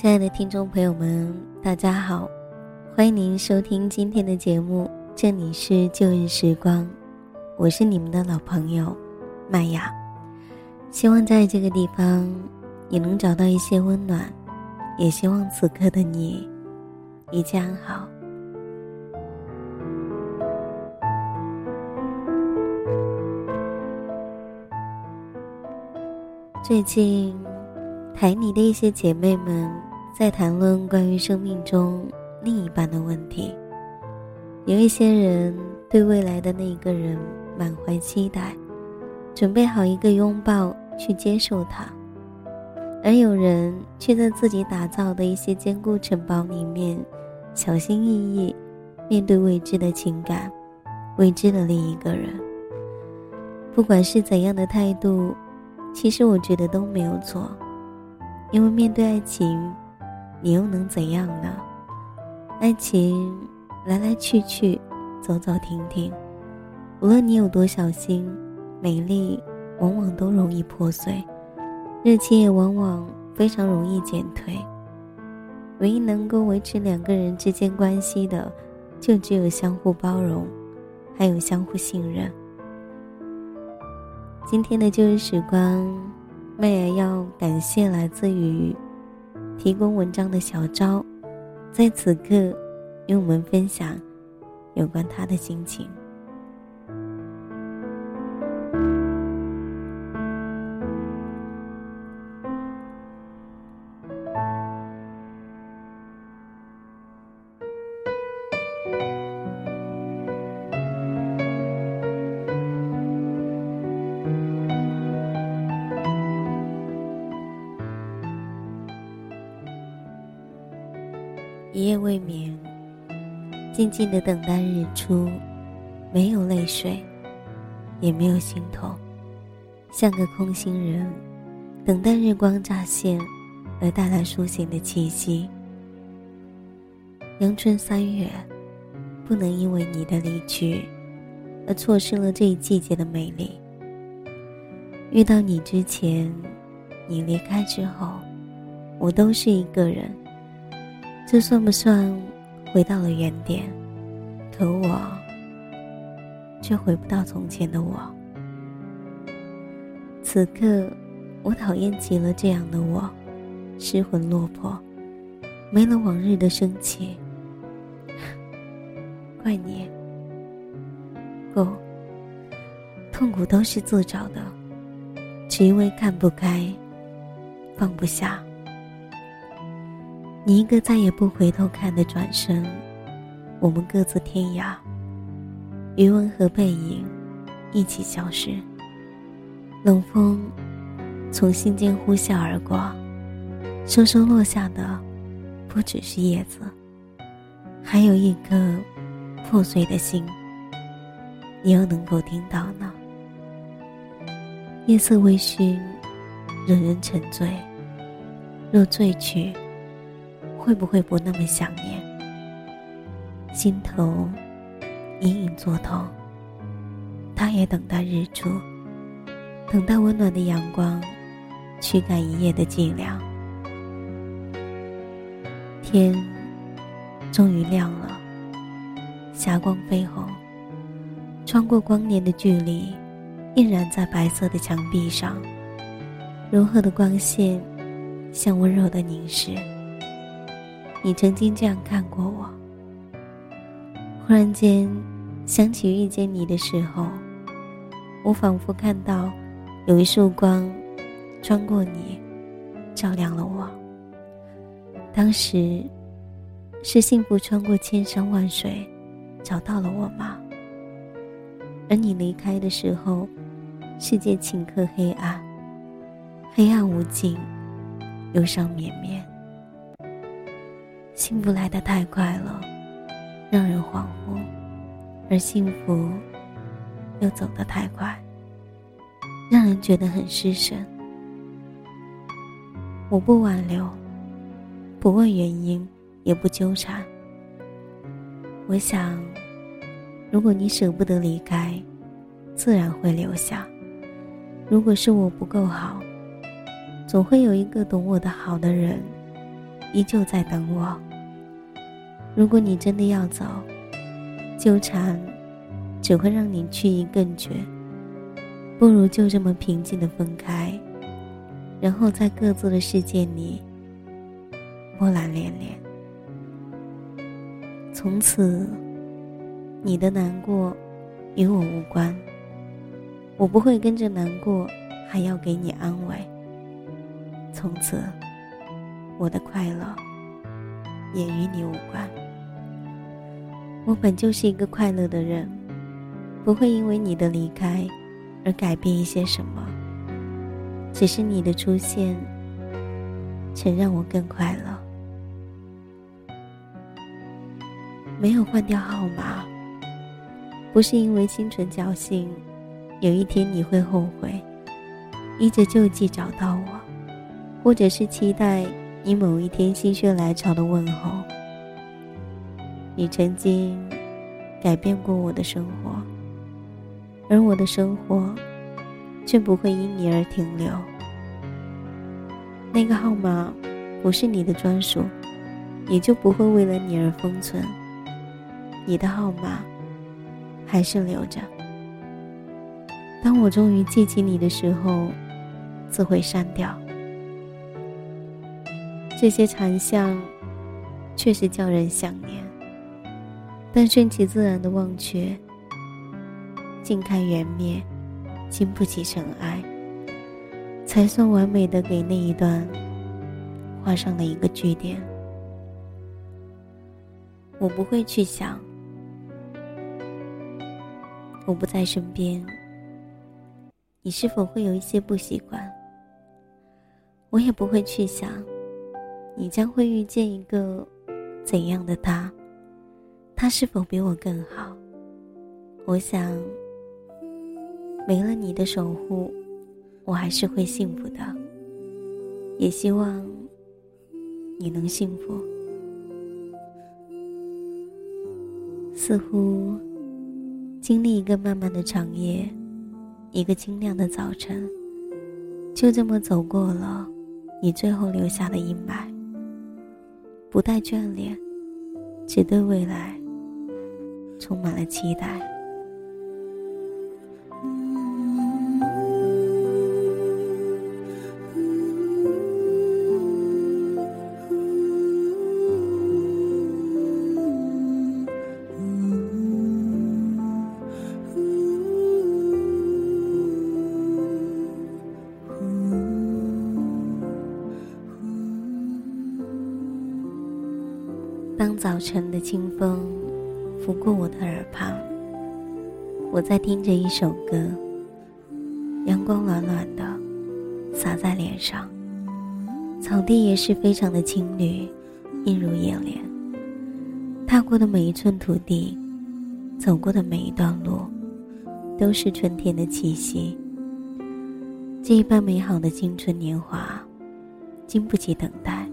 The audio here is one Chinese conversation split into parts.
亲爱的听众朋友们，大家好，欢迎您收听今天的节目，这里是旧日时光，我是你们的老朋友麦雅，希望在这个地方也能找到一些温暖，也希望此刻的你一切安好。最近，台里的一些姐妹们在谈论关于生命中另一半的问题。有一些人对未来的那一个人满怀期待，准备好一个拥抱去接受他；而有人却在自己打造的一些坚固城堡里面，小心翼翼面对未知的情感，未知的另一个人。不管是怎样的态度。其实我觉得都没有错，因为面对爱情，你又能怎样呢？爱情来来去去，走走停停，无论你有多小心，美丽往往都容易破碎，热情也往往非常容易减退。唯一能够维持两个人之间关系的，就只有相互包容，还有相互信任。今天的旧日时光，妹儿要感谢来自于提供文章的小昭，在此刻与我们分享有关他的心情。未眠，静静的等待日出，没有泪水，也没有心痛，像个空心人，等待日光乍现而带来苏醒的气息。阳春三月，不能因为你的离去而错失了这一季节的美丽。遇到你之前，你离开之后，我都是一个人。这算不算回到了原点？可我却回不到从前的我。此刻，我讨厌极了这样的我，失魂落魄，没了往日的生气。怪你，不，痛苦都是自找的，只因为看不开，放不下。你一个再也不回头看的转身，我们各自天涯。余温和背影一起消失。冷风从心间呼啸而过，收收落下的不只是叶子，还有一颗破碎的心。你又能够听到呢？夜色微醺，惹人沉醉。若醉去。会不会不那么想念？心头隐隐作痛。他也等待日出，等待温暖的阳光，驱赶一夜的寂凉。天终于亮了，霞光绯红，穿过光年的距离，映染在白色的墙壁上。柔和的光线，像温柔的凝视。你曾经这样看过我。忽然间，想起遇见你的时候，我仿佛看到有一束光穿过你，照亮了我。当时是幸福穿过千山万水，找到了我吗？而你离开的时候，世界顷刻黑暗，黑暗无尽，忧伤绵绵。幸福来得太快了，让人恍惚；而幸福又走得太快，让人觉得很失神。我不挽留，不问原因，也不纠缠。我想，如果你舍不得离开，自然会留下。如果是我不够好，总会有一个懂我的好的人。依旧在等我。如果你真的要走，纠缠只会让你去意更绝。不如就这么平静的分开，然后在各自的世界里波澜连连。从此，你的难过与我无关，我不会跟着难过，还要给你安慰。从此，我的快乐也与你无关。我本就是一个快乐的人，不会因为你的离开。而改变一些什么？只是你的出现，曾让我更快乐。没有换掉号码，不是因为心存侥幸，有一天你会后悔，依着旧迹找到我，或者是期待你某一天心血来潮的问候。你曾经改变过我的生活。而我的生活，却不会因你而停留。那个号码不是你的专属，也就不会为了你而封存。你的号码还是留着。当我终于记起你的时候，自会删掉。这些残像，确实叫人想念，但顺其自然的忘却。静看缘灭，经不起尘埃，才算完美的给那一段画上了一个句点。我不会去想，我不在身边，你是否会有一些不习惯？我也不会去想，你将会遇见一个怎样的他，他是否比我更好？我想。没了你的守护，我还是会幸福的。也希望你能幸福。似乎经历一个漫漫的长夜，一个清亮的早晨，就这么走过了你最后留下的阴霾。不带眷恋，只对未来充满了期待。当早晨的清风拂过我的耳旁，我在听着一首歌。阳光暖暖的洒在脸上，草地也是非常的青绿，映入眼帘。踏过的每一寸土地，走过的每一段路，都是春天的气息。这一般美好的青春年华，经不起等待。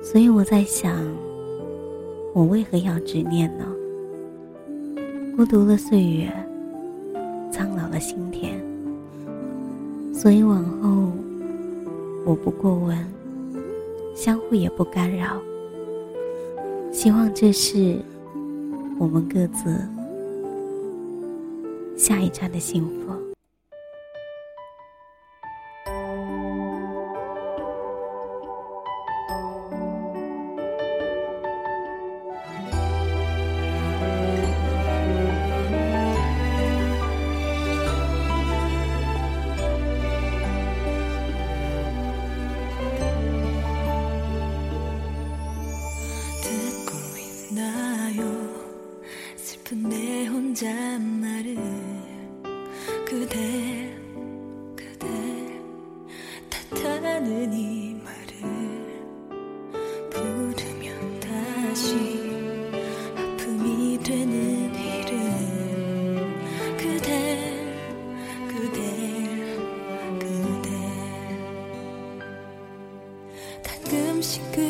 所以我在想，我为何要执念呢？孤独了岁月，苍老了心田。所以往后，我不过问，相互也不干扰。希望这是我们各自下一站的幸福。 다시 그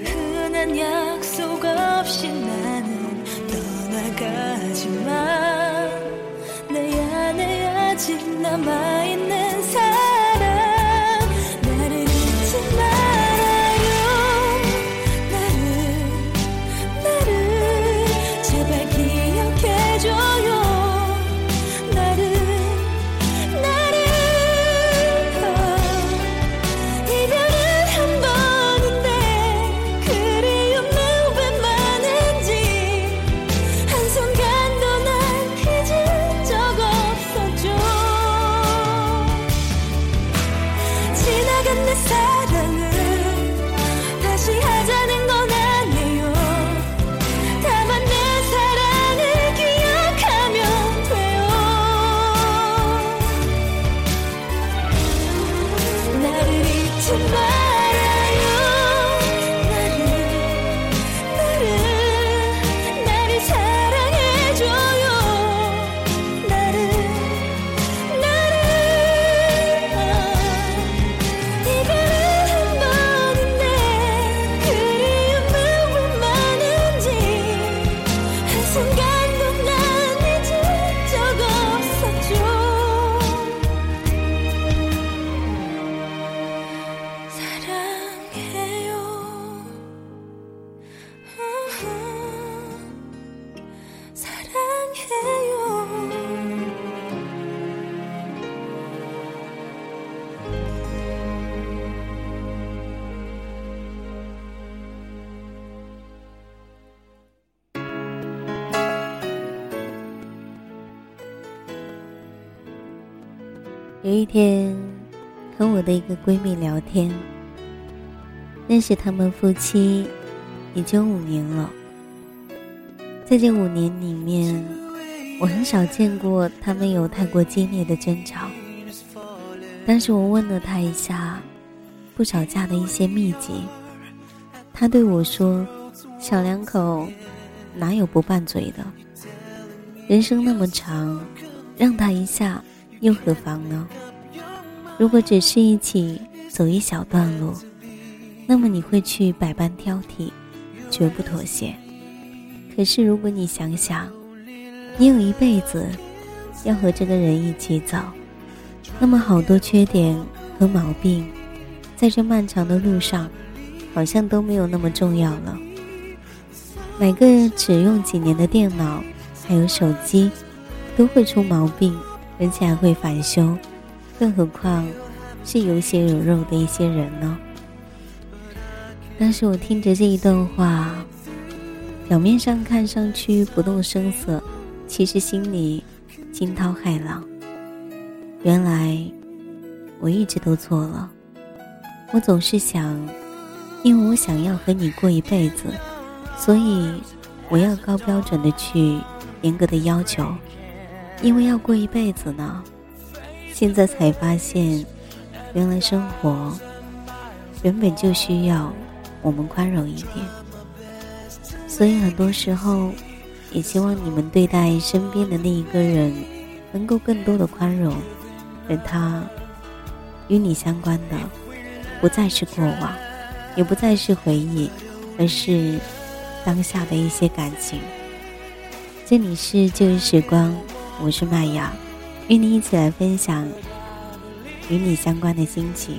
흔한 약속 없이 나는 떠나가지만 내 안에 아직 남아 有一天，和我的一个闺蜜聊天，认识他们夫妻已经五年了。在这五年里面，我很少见过他们有太过激烈的争吵。但是我问了他一下，不吵架的一些秘籍，他对我说：“小两口哪有不拌嘴的？人生那么长，让他一下。”又何妨呢？如果只是一起走一小段路，那么你会去百般挑剔，绝不妥协。可是如果你想想，你有一辈子要和这个人一起走，那么好多缺点和毛病，在这漫长的路上，好像都没有那么重要了。买个只用几年的电脑，还有手机，都会出毛病。而且还会返修，更何况是有血有肉的一些人呢？但是我听着这一段话，表面上看上去不动声色，其实心里惊涛骇浪。原来我一直都错了，我总是想，因为我想要和你过一辈子，所以我要高标准的去严格的要求。因为要过一辈子呢，现在才发现，原来生活原本就需要我们宽容一点。所以很多时候，也希望你们对待身边的那一个人，能够更多的宽容，而他与你相关的，不再是过往，也不再是回忆，而是当下的一些感情。这里是旧日时光。我是麦雅，与你一起来分享与你相关的心情。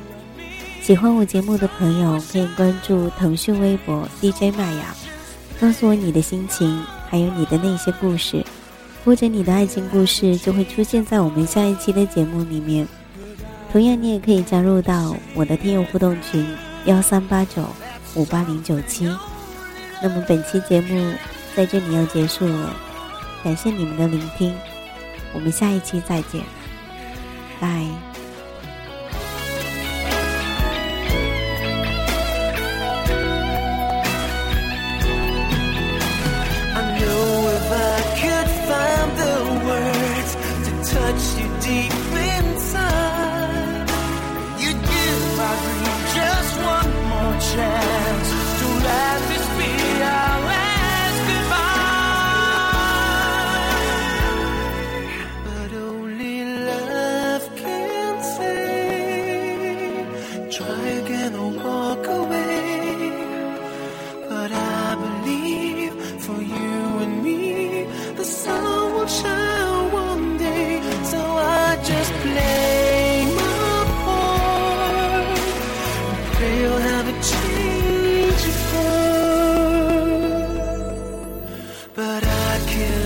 喜欢我节目的朋友可以关注腾讯微博 DJ 麦雅，告诉我你的心情，还有你的那些故事，或者你的爱情故事就会出现在我们下一期的节目里面。同样，你也可以加入到我的听友互动群幺三八九五八零九七。那么本期节目在这里要结束了，感谢你们的聆听。我们下一期再见，拜。but I can't.